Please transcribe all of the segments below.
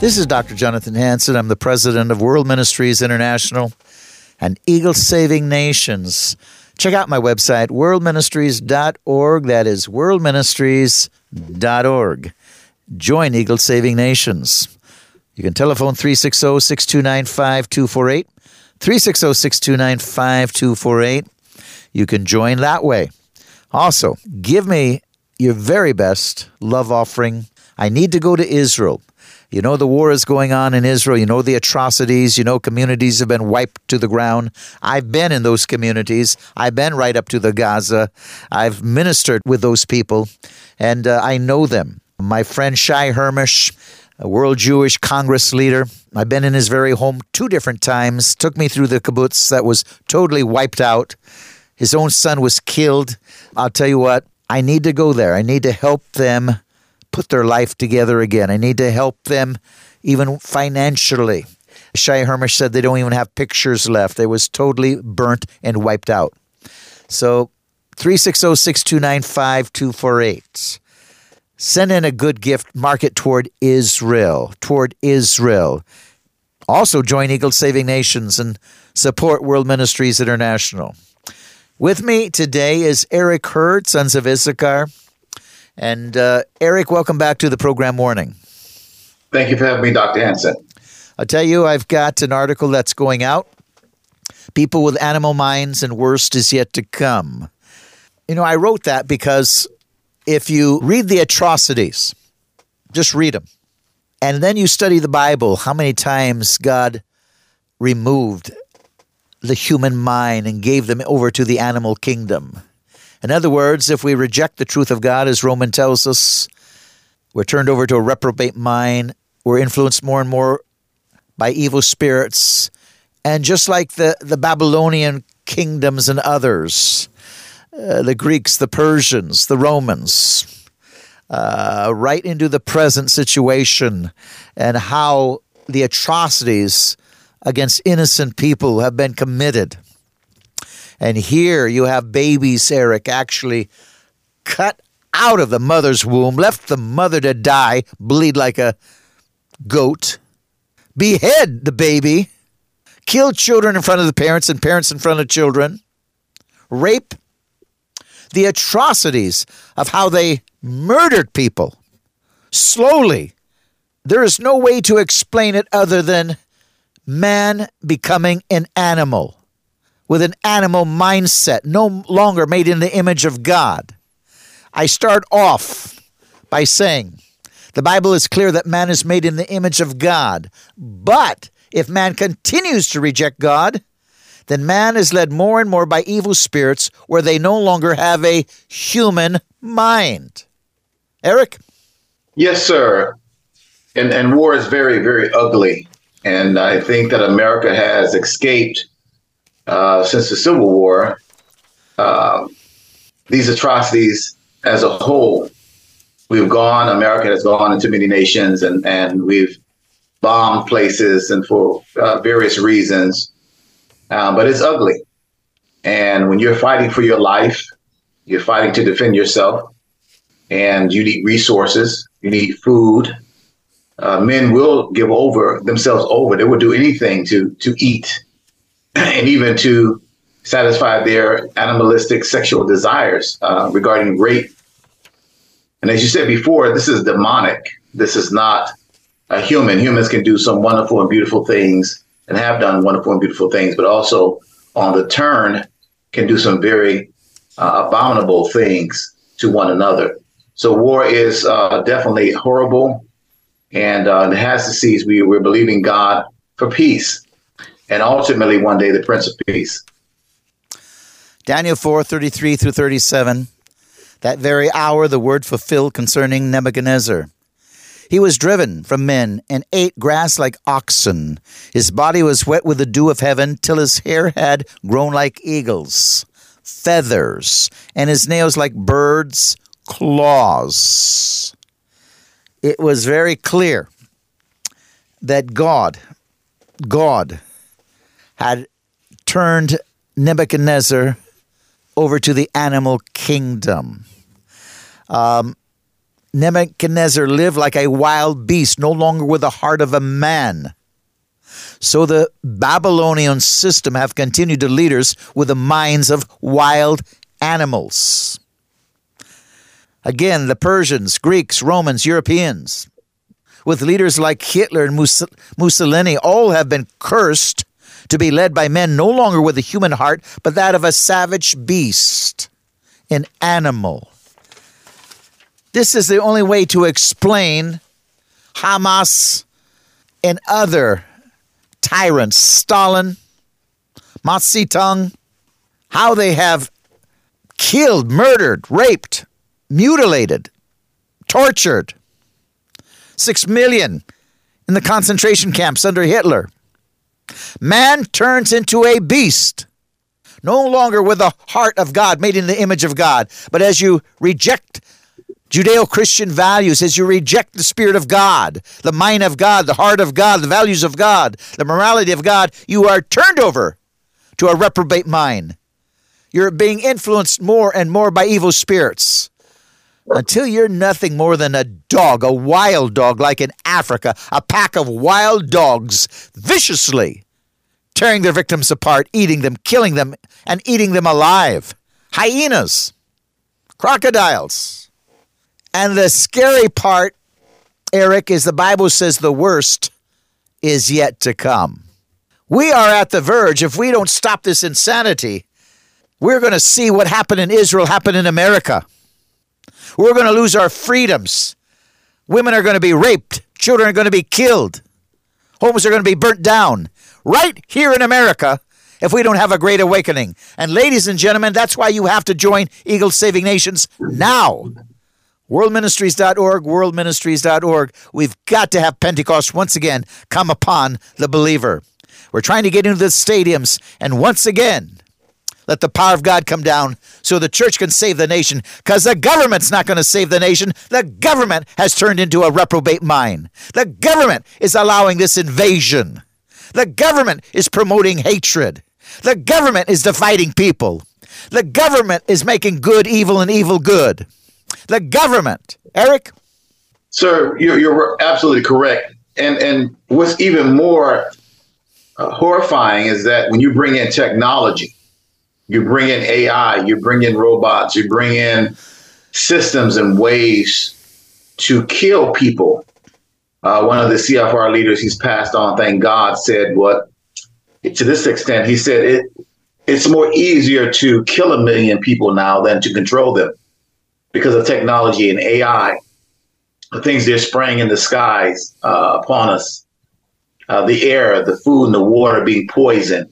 This is Dr. Jonathan Hansen. I'm the president of World Ministries International and Eagle Saving Nations. Check out my website, worldministries.org. That is worldministries.org. Join Eagle Saving Nations. You can telephone 360 629 5248. 360 629 5248. You can join that way. Also, give me your very best love offering. I need to go to Israel. You know, the war is going on in Israel. You know, the atrocities. You know, communities have been wiped to the ground. I've been in those communities. I've been right up to the Gaza. I've ministered with those people, and uh, I know them. My friend Shai Hermesh, a World Jewish Congress leader, I've been in his very home two different times, took me through the kibbutz that was totally wiped out. His own son was killed. I'll tell you what, I need to go there. I need to help them put their life together again. I need to help them even financially. Shai Hermesh said they don't even have pictures left. It was totally burnt and wiped out. So 360 629 5248. Send in a good gift, mark it toward Israel, toward Israel. Also join Eagle Saving Nations and support World Ministries International. With me today is Eric Hurd, Sons of Issachar. And uh, Eric, welcome back to the program Warning. Thank you for having me, Dr. Hansen. I'll tell you, I've got an article that's going out. People with animal minds and worst is yet to come. You know, I wrote that because if you read the atrocities, just read them, and then you study the Bible, how many times God removed the human mind and gave them over to the animal kingdom. In other words, if we reject the truth of God, as Roman tells us, we're turned over to a reprobate mind, we're influenced more and more by evil spirits, and just like the, the Babylonian kingdoms and others, uh, the Greeks, the Persians, the Romans, uh, right into the present situation and how the atrocities against innocent people have been committed. And here you have babies, Eric, actually cut out of the mother's womb, left the mother to die, bleed like a goat, behead the baby, kill children in front of the parents and parents in front of children, rape, the atrocities of how they murdered people slowly. There is no way to explain it other than man becoming an animal with an animal mindset, no longer made in the image of God. I start off by saying the Bible is clear that man is made in the image of God. But if man continues to reject God, then man is led more and more by evil spirits where they no longer have a human mind. Eric? Yes, sir. And, and war is very, very ugly. And I think that America has escaped uh, since the Civil War, uh, these atrocities as a whole, we've gone, America has gone into many nations and, and we've bombed places and for uh, various reasons. Uh, but it's ugly. And when you're fighting for your life, you're fighting to defend yourself, and you need resources, you need food. Uh, men will give over themselves over. They will do anything to to eat and even to satisfy their animalistic sexual desires uh, regarding rape. And as you said before, this is demonic. This is not a human. Humans can do some wonderful and beautiful things and have done wonderful and beautiful things, but also on the turn can do some very uh, abominable things to one another. So war is uh, definitely horrible, and uh, it has to cease. We, we're believing God for peace, and ultimately one day the Prince of Peace. Daniel 4 33 through 37. That very hour, the word fulfilled concerning Nebuchadnezzar. He was driven from men and ate grass like oxen. His body was wet with the dew of heaven till his hair had grown like eagles' feathers, and his nails like birds' claws. It was very clear that God, God, had turned Nebuchadnezzar over to the animal kingdom. Um, Nebuchadnezzar lived like a wild beast, no longer with the heart of a man. So the Babylonian system have continued to leaders with the minds of wild animals. Again, the Persians, Greeks, Romans, Europeans, with leaders like Hitler and Mussolini, all have been cursed to be led by men no longer with a human heart, but that of a savage beast, an animal. This is the only way to explain Hamas and other tyrants, Stalin, Mao Zedong, how they have killed, murdered, raped, mutilated, tortured. Six million in the concentration camps under Hitler. Man turns into a beast, no longer with the heart of God, made in the image of God, but as you reject Judeo Christian values as you reject the Spirit of God, the mind of God, the heart of God, the values of God, the morality of God, you are turned over to a reprobate mind. You're being influenced more and more by evil spirits until you're nothing more than a dog, a wild dog like in Africa, a pack of wild dogs viciously tearing their victims apart, eating them, killing them, and eating them alive. Hyenas, crocodiles and the scary part, Eric, is the Bible says the worst is yet to come. We are at the verge. If we don't stop this insanity, we're going to see what happened in Israel happen in America. We're going to lose our freedoms. Women are going to be raped. Children are going to be killed. Homes are going to be burnt down right here in America if we don't have a great awakening. And ladies and gentlemen, that's why you have to join Eagle Saving Nations now worldministries.org, worldministries.org. We've got to have Pentecost once again come upon the believer. We're trying to get into the stadiums, and once again, let the power of God come down so the church can save the nation because the government's not going to save the nation. The government has turned into a reprobate mind. The government is allowing this invasion. The government is promoting hatred. The government is dividing people. The government is making good evil and evil good the government. Eric? Sir, you're, you're absolutely correct. And, and what's even more uh, horrifying is that when you bring in technology, you bring in AI, you bring in robots, you bring in systems and ways to kill people. Uh, one of the CFR leaders he's passed on, thank God, said what to this extent. He said it it's more easier to kill a million people now than to control them because of technology and AI, the things they're spraying in the skies uh, upon us, uh, the air, the food, and the water being poisoned,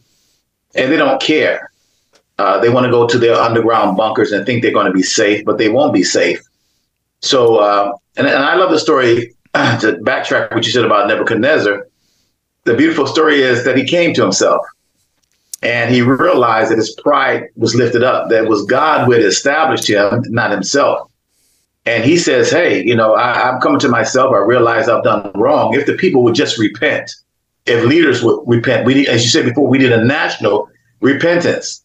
and they don't care. Uh, they want to go to their underground bunkers and think they're going to be safe, but they won't be safe. So, uh, and, and I love the story to backtrack what you said about Nebuchadnezzar. The beautiful story is that he came to himself and he realized that his pride was lifted up, that was God who had established him, not himself. And he says, Hey, you know, I, am coming to myself. I realize I've done wrong. If the people would just repent, if leaders would repent, we as you said before, we did a national repentance.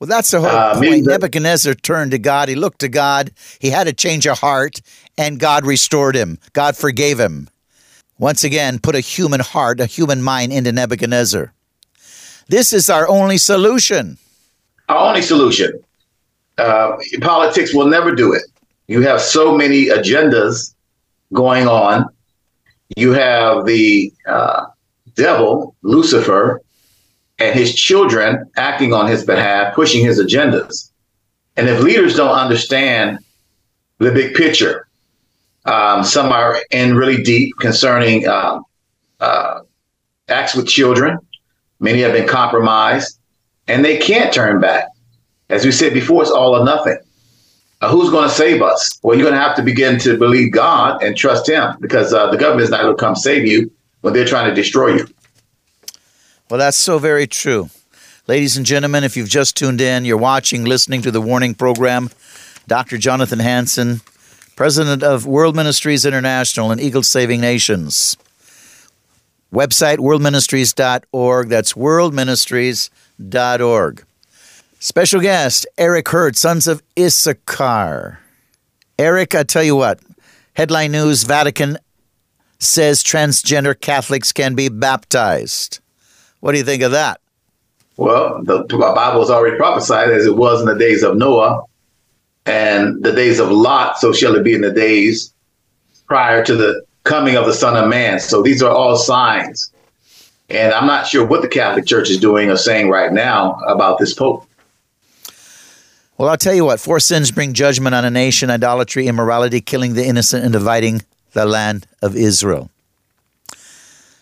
Well, that's the whole uh, point. Nebuchadnezzar turned to God. He looked to God. He had a change of heart, and God restored him. God forgave him. Once again, put a human heart, a human mind into Nebuchadnezzar. This is our only solution. our only solution. Uh, politics will never do it. You have so many agendas going on. You have the uh, devil, Lucifer, and his children acting on his behalf, pushing his agendas. And if leaders don't understand the big picture, um, some are in really deep concerning um, uh, acts with children. Many have been compromised, and they can't turn back. As we said before, it's all or nothing. Uh, who's going to save us? Well, you're going to have to begin to believe God and trust Him because uh, the government is not going to come save you when they're trying to destroy you. Well, that's so very true. Ladies and gentlemen, if you've just tuned in, you're watching, listening to the Warning Program. Dr. Jonathan Hansen, President of World Ministries International and Eagle Saving Nations. Website worldministries.org. That's worldministries.org. Special guest, Eric Hurd, Sons of Issachar. Eric, I tell you what, headline news Vatican says transgender Catholics can be baptized. What do you think of that? Well, the Bible was already prophesied as it was in the days of Noah and the days of Lot, so shall it be in the days prior to the coming of the Son of Man. So these are all signs. And I'm not sure what the Catholic Church is doing or saying right now about this Pope. Well, I'll tell you what, four sins bring judgment on a nation idolatry, immorality, killing the innocent, and dividing the land of Israel.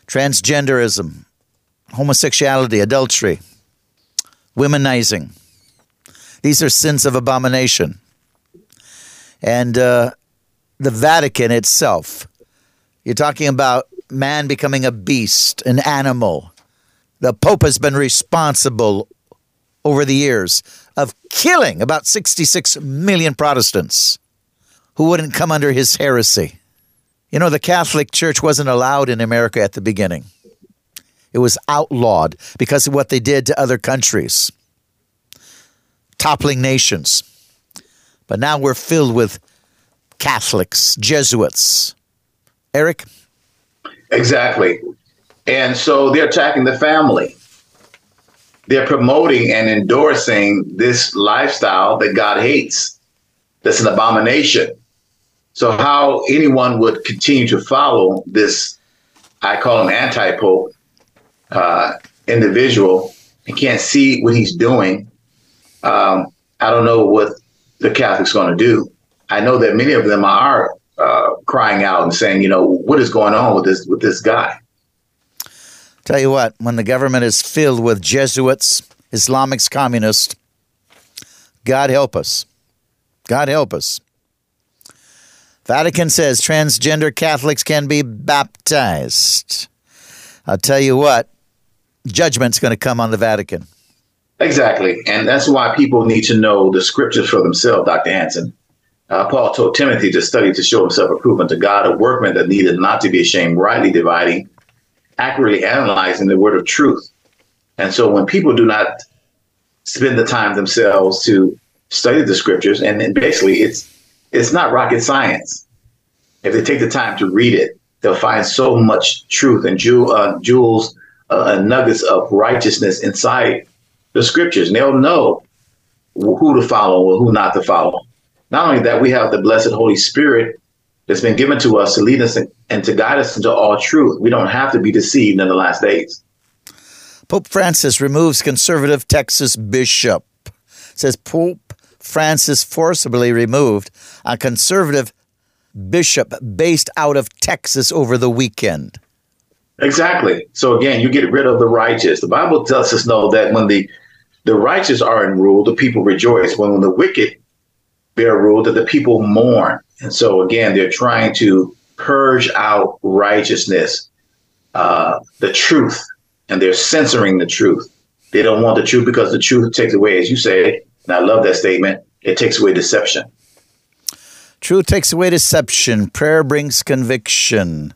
Transgenderism, homosexuality, adultery, womanizing. These are sins of abomination. And uh, the Vatican itself, you're talking about man becoming a beast, an animal. The Pope has been responsible over the years of killing about 66 million Protestants who wouldn't come under his heresy. You know, the Catholic Church wasn't allowed in America at the beginning. It was outlawed because of what they did to other countries, toppling nations. But now we're filled with Catholics, Jesuits. Eric? Exactly. And so they're attacking the family. They're promoting and endorsing this lifestyle that God hates. That's an abomination. So, how anyone would continue to follow this, I call him anti pope uh, individual, and can't see what he's doing, um, I don't know what the Catholics going to do. I know that many of them are uh, crying out and saying, you know, what is going on with this with this guy? Tell you what, when the government is filled with Jesuits, Islamics, communists, God help us. God help us. Vatican says transgender Catholics can be baptized. I'll tell you what, judgment's going to come on the Vatican. Exactly. And that's why people need to know the scriptures for themselves, Dr. Hansen. Uh, Paul told Timothy to study to show himself approved unto God, a workman that needed not to be ashamed, rightly dividing, accurately analyzing the word of truth. And so when people do not spend the time themselves to study the scriptures, and, and basically it's it's not rocket science. If they take the time to read it, they'll find so much truth and jewel, uh, jewels uh, nuggets of righteousness inside the scriptures, and they'll know who to follow or who not to follow. Not only that, we have the blessed Holy Spirit that's been given to us to lead us and to guide us into all truth. We don't have to be deceived in the last days. Pope Francis removes conservative Texas bishop. Says Pope Francis forcibly removed a conservative bishop based out of Texas over the weekend. Exactly. So again, you get rid of the righteous. The Bible tells us know that when the the righteous are in rule, the people rejoice. When, when the wicked bear rule, that the people mourn. And so again, they're trying to purge out righteousness, uh, the truth, and they're censoring the truth. They don't want the truth because the truth takes away, as you say, and I love that statement, it takes away deception. Truth takes away deception. Prayer brings conviction.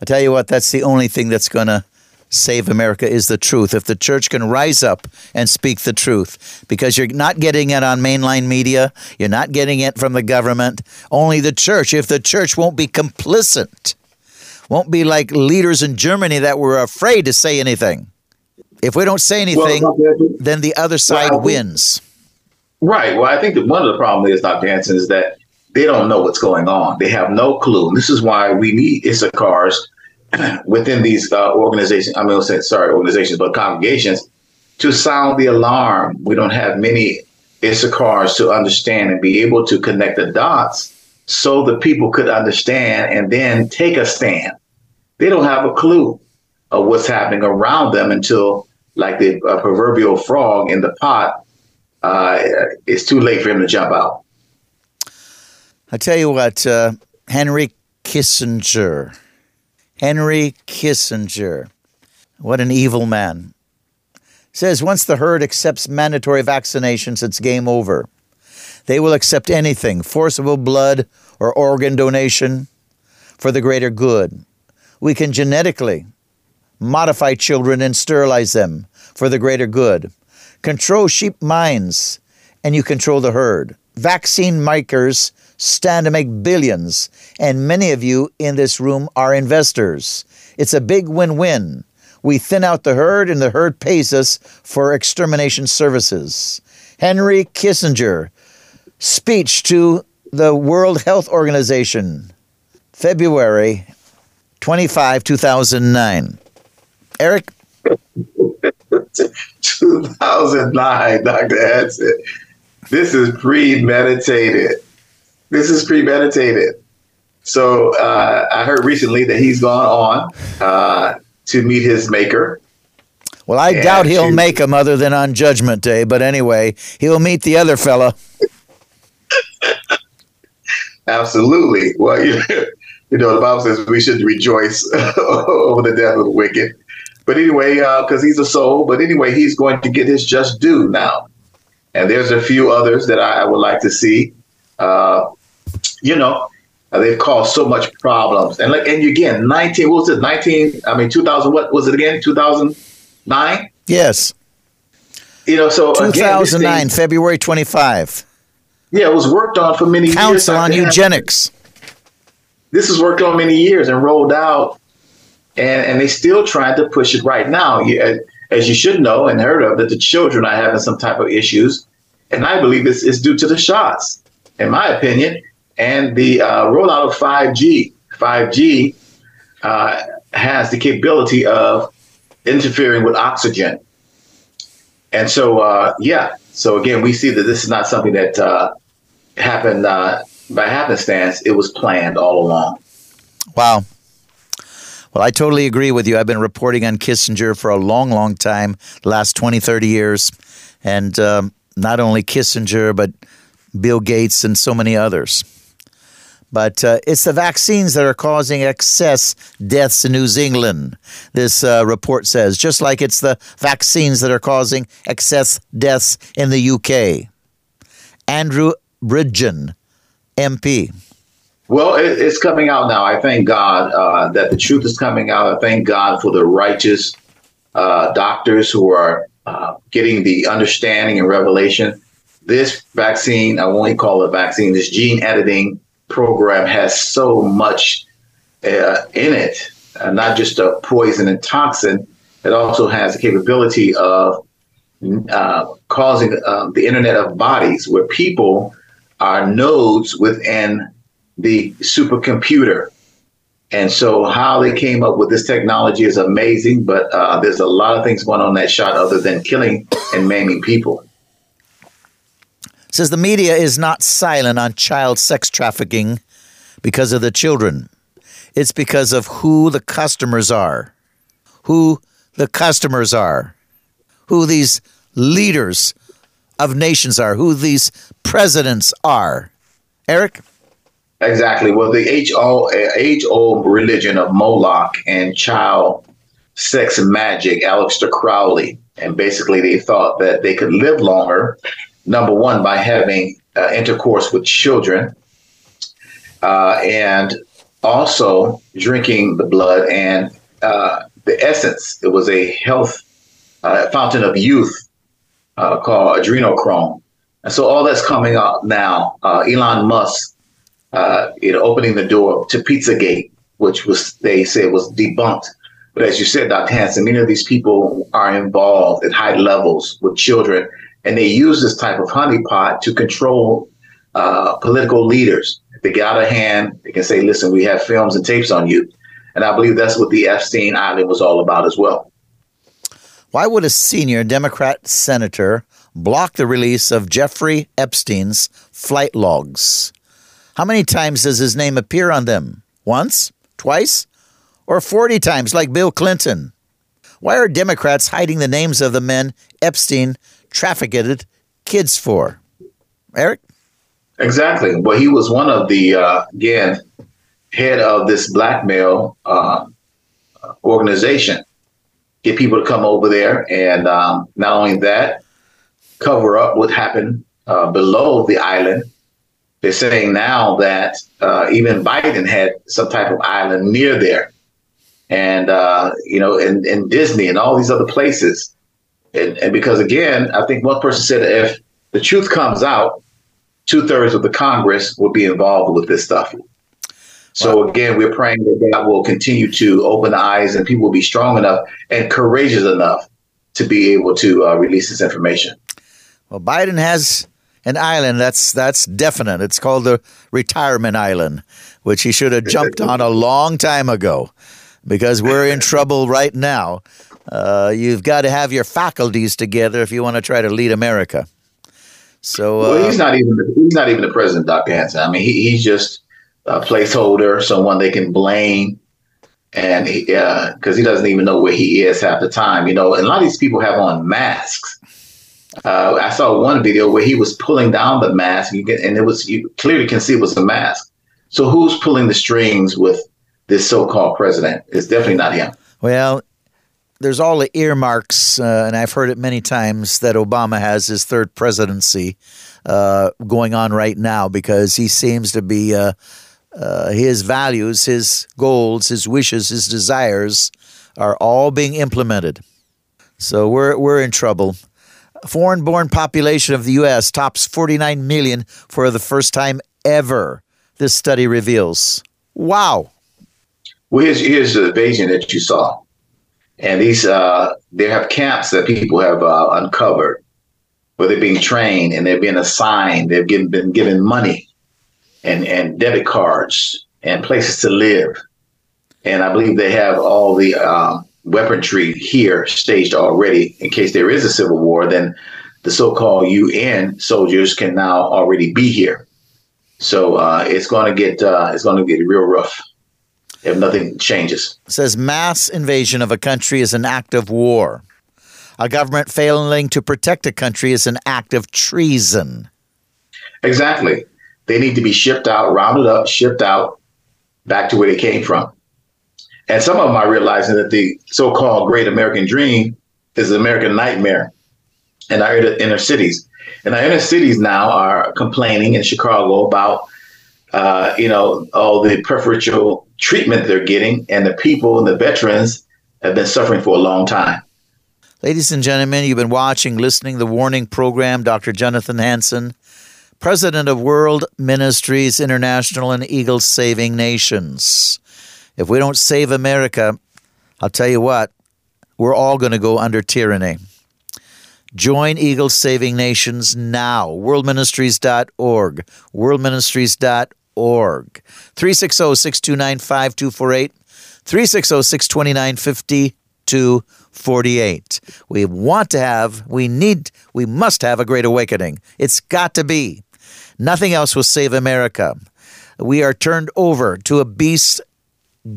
I tell you what, that's the only thing that's going to save America is the truth. If the church can rise up and speak the truth, because you're not getting it on mainline media, you're not getting it from the government, only the church. If the church won't be complicit, won't be like leaders in Germany that were afraid to say anything. If we don't say anything, well, then the other side well, wins. Right. Well, I think that one of the problems is, Dr. Hansen, is that they don't know what's going on. They have no clue. And this is why we need Issachars within these uh, organizations. I mean, sorry, organizations, but congregations to sound the alarm. We don't have many Issachars to understand and be able to connect the dots so the people could understand and then take a stand. They don't have a clue of what's happening around them until, like the uh, proverbial frog in the pot, uh, it's too late for him to jump out. I tell you what, uh, Henry Kissinger. Henry Kissinger. What an evil man. Says once the herd accepts mandatory vaccinations, it's game over. They will accept anything, forcible blood or organ donation, for the greater good. We can genetically modify children and sterilize them for the greater good. Control sheep minds, and you control the herd. Vaccine makers stand to make billions, and many of you in this room are investors. It's a big win win. We thin out the herd, and the herd pays us for extermination services. Henry Kissinger, speech to the World Health Organization, February 25, 2009. Eric? 2009, Dr. Hansen. This is premeditated. This is premeditated. So uh, I heard recently that he's gone on uh, to meet his maker. Well, I doubt he'll to, make him other than on Judgment Day, but anyway, he'll meet the other fella. Absolutely. Well, you know, you know, the Bible says we should rejoice over the death of the wicked. But anyway, because uh, he's a soul, but anyway, he's going to get his just due now. And there's a few others that I, I would like to see. Uh, you know, uh, they've caused so much problems. And like, and again, 19, what was it? 19, I mean, 2000, what was it again? 2009? Yes. You know, so 2009, February 25. Yeah, it was worked on for many Council years. Council on Eugenics. This was worked on many years and rolled out, and, and they still trying to push it right now. You, as you should know and heard of, that the children are having some type of issues, and I believe this is due to the shots, in my opinion, and the uh, rollout of 5G. 5G uh, has the capability of interfering with oxygen, and so uh, yeah. So again, we see that this is not something that uh, happened uh, by happenstance. It was planned all along. Wow. Well, I totally agree with you. I've been reporting on Kissinger for a long, long time, last 20, 30 years. And um, not only Kissinger, but Bill Gates and so many others. But uh, it's the vaccines that are causing excess deaths in New Zealand, this uh, report says, just like it's the vaccines that are causing excess deaths in the UK. Andrew Bridgen, MP. Well, it's coming out now. I thank God uh, that the truth is coming out. I thank God for the righteous uh, doctors who are uh, getting the understanding and revelation. This vaccine, I won't call it a vaccine, this gene editing program has so much uh, in it, uh, not just a poison and toxin. It also has the capability of uh, causing uh, the Internet of Bodies, where people are nodes within the supercomputer. And so, how they came up with this technology is amazing, but uh, there's a lot of things going on that shot other than killing and maiming people says the media is not silent on child sex trafficking because of the children. It's because of who the customers are, who the customers are, who these leaders of nations are, who these presidents are. Eric? Exactly. Well, the age old age old religion of Moloch and child sex magic, Aleister Crowley. And basically, they thought that they could live longer number one, by having uh, intercourse with children, uh, and also drinking the blood and uh, the essence. It was a health uh, fountain of youth uh, called adrenochrome. And so all that's coming up now, uh, Elon Musk, you know, opening the door to Pizzagate, which was they said was debunked But as you said, Dr. Hansen, many of these people are involved at high levels with children, and they use this type of honeypot to control uh, political leaders. If they get out of hand, they can say, listen, we have films and tapes on you. And I believe that's what the Epstein Island was all about as well. Why would a senior Democrat senator block the release of Jeffrey Epstein's flight logs? How many times does his name appear on them? Once? Twice? Or 40 times like Bill Clinton? Why are Democrats hiding the names of the men Epstein trafficked kids for? Eric? Exactly. Well, he was one of the, uh, again, head of this blackmail uh, organization. Get people to come over there, and um, not only that, cover up what happened uh, below the island. They're saying now that uh, even Biden had some type of island near there, and uh, you know, in, in Disney and all these other places. And, and because again, I think one person said if the truth comes out, two thirds of the Congress will be involved with this stuff. So wow. again, we're praying that God will continue to open the eyes and people will be strong enough and courageous enough to be able to uh, release this information. Well, Biden has an island that's that's definite. It's called the retirement island, which he should have jumped on a long time ago, because we're in trouble right now. Uh, you've got to have your faculties together if you want to try to lead America. So, uh, well, he's not even he's not even the president, Dr. Hansen. I mean, he, he's just a placeholder, someone they can blame, and because he, uh, he doesn't even know where he is half the time. You know, and a lot of these people have on masks. Uh, I saw one video where he was pulling down the mask, and it was you clearly can see it was a mask. So who's pulling the strings with this so-called president? It's definitely not him. Well, there's all the earmarks, uh, and I've heard it many times that Obama has his third presidency uh, going on right now because he seems to be uh, uh, his values, his goals, his wishes, his desires are all being implemented. So we're we're in trouble. Foreign-born population of the U.S. tops 49 million for the first time ever. This study reveals. Wow. Well, here's, here's the vision that you saw and these uh, they have camps that people have uh, uncovered where they're being trained and they're being assigned. They've given, been given money and and debit cards and places to live, and I believe they have all the uh, weaponry here staged already in case there is a civil war. Then the so-called UN soldiers can now already be here. So uh, it's going to get uh, it's going to get real rough if nothing changes. It says mass invasion of a country is an act of war. A government failing to protect a country is an act of treason. Exactly. They need to be shipped out, rounded up, shipped out back to where they came from. And some of them are realizing that the so called great American dream is an American nightmare And I heard it in our inner cities. And our inner cities now are complaining in Chicago about uh, you know, all the preferential treatment they're getting, and the people and the veterans have been suffering for a long time. Ladies and gentlemen, you've been watching, listening the Warning Program. Dr. Jonathan Hansen, President of World Ministries International and Eagle Saving Nations. If we don't save America, I'll tell you what, we're all going to go under tyranny. Join Eagle Saving Nations now. Worldministries.org. Worldministries.org org. 360 629 5248. 360 629 5248. We want to have, we need, we must have a great awakening. It's got to be. Nothing else will save America. We are turned over to a beast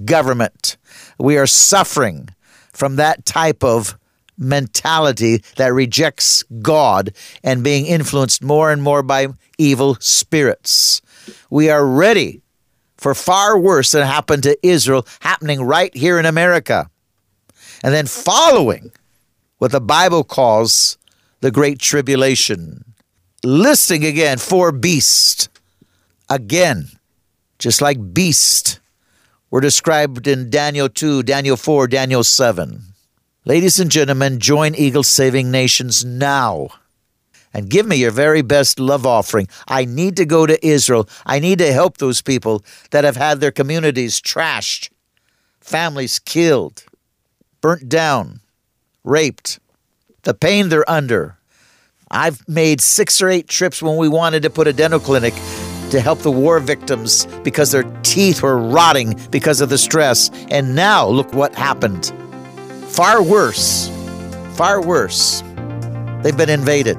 government. We are suffering from that type of mentality that rejects God and being influenced more and more by evil spirits. We are ready for far worse than happened to Israel happening right here in America. And then following what the Bible calls the Great Tribulation. Listing again four beasts. Again, just like beast were described in Daniel 2, Daniel 4, Daniel 7. Ladies and gentlemen, join Eagle Saving Nations now and give me your very best love offering. I need to go to Israel. I need to help those people that have had their communities trashed, families killed. burnt down, raped, the pain they're under. I've made six or eight trips when we wanted to put a dental clinic to help the war victims because their teeth were rotting because of the stress. And now look what happened. Far worse. Far worse. They've been invaded.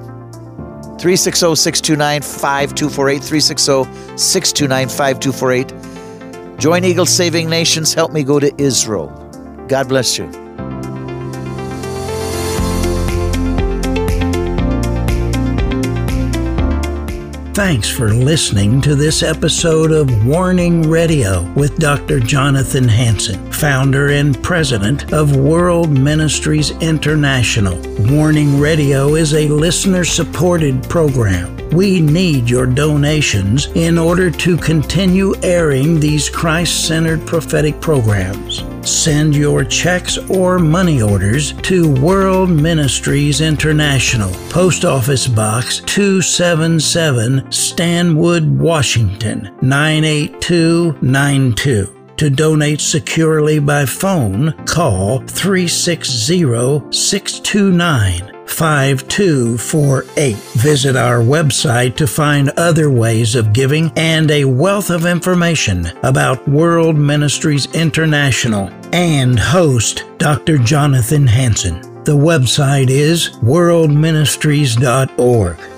360 629 5248. 360 629 5248. Join Eagle Saving Nations. Help me go to Israel. God bless you. Thanks for listening to this episode of Warning Radio with Dr. Jonathan Hansen, founder and president of World Ministries International. Warning Radio is a listener supported program. We need your donations in order to continue airing these Christ centered prophetic programs. Send your checks or money orders to World Ministries International, Post Office Box 277, Stanwood, Washington 98292. To donate securely by phone, call 360 629 5248. Visit our website to find other ways of giving and a wealth of information about World Ministries International and host Dr. Jonathan Hansen. The website is worldministries.org.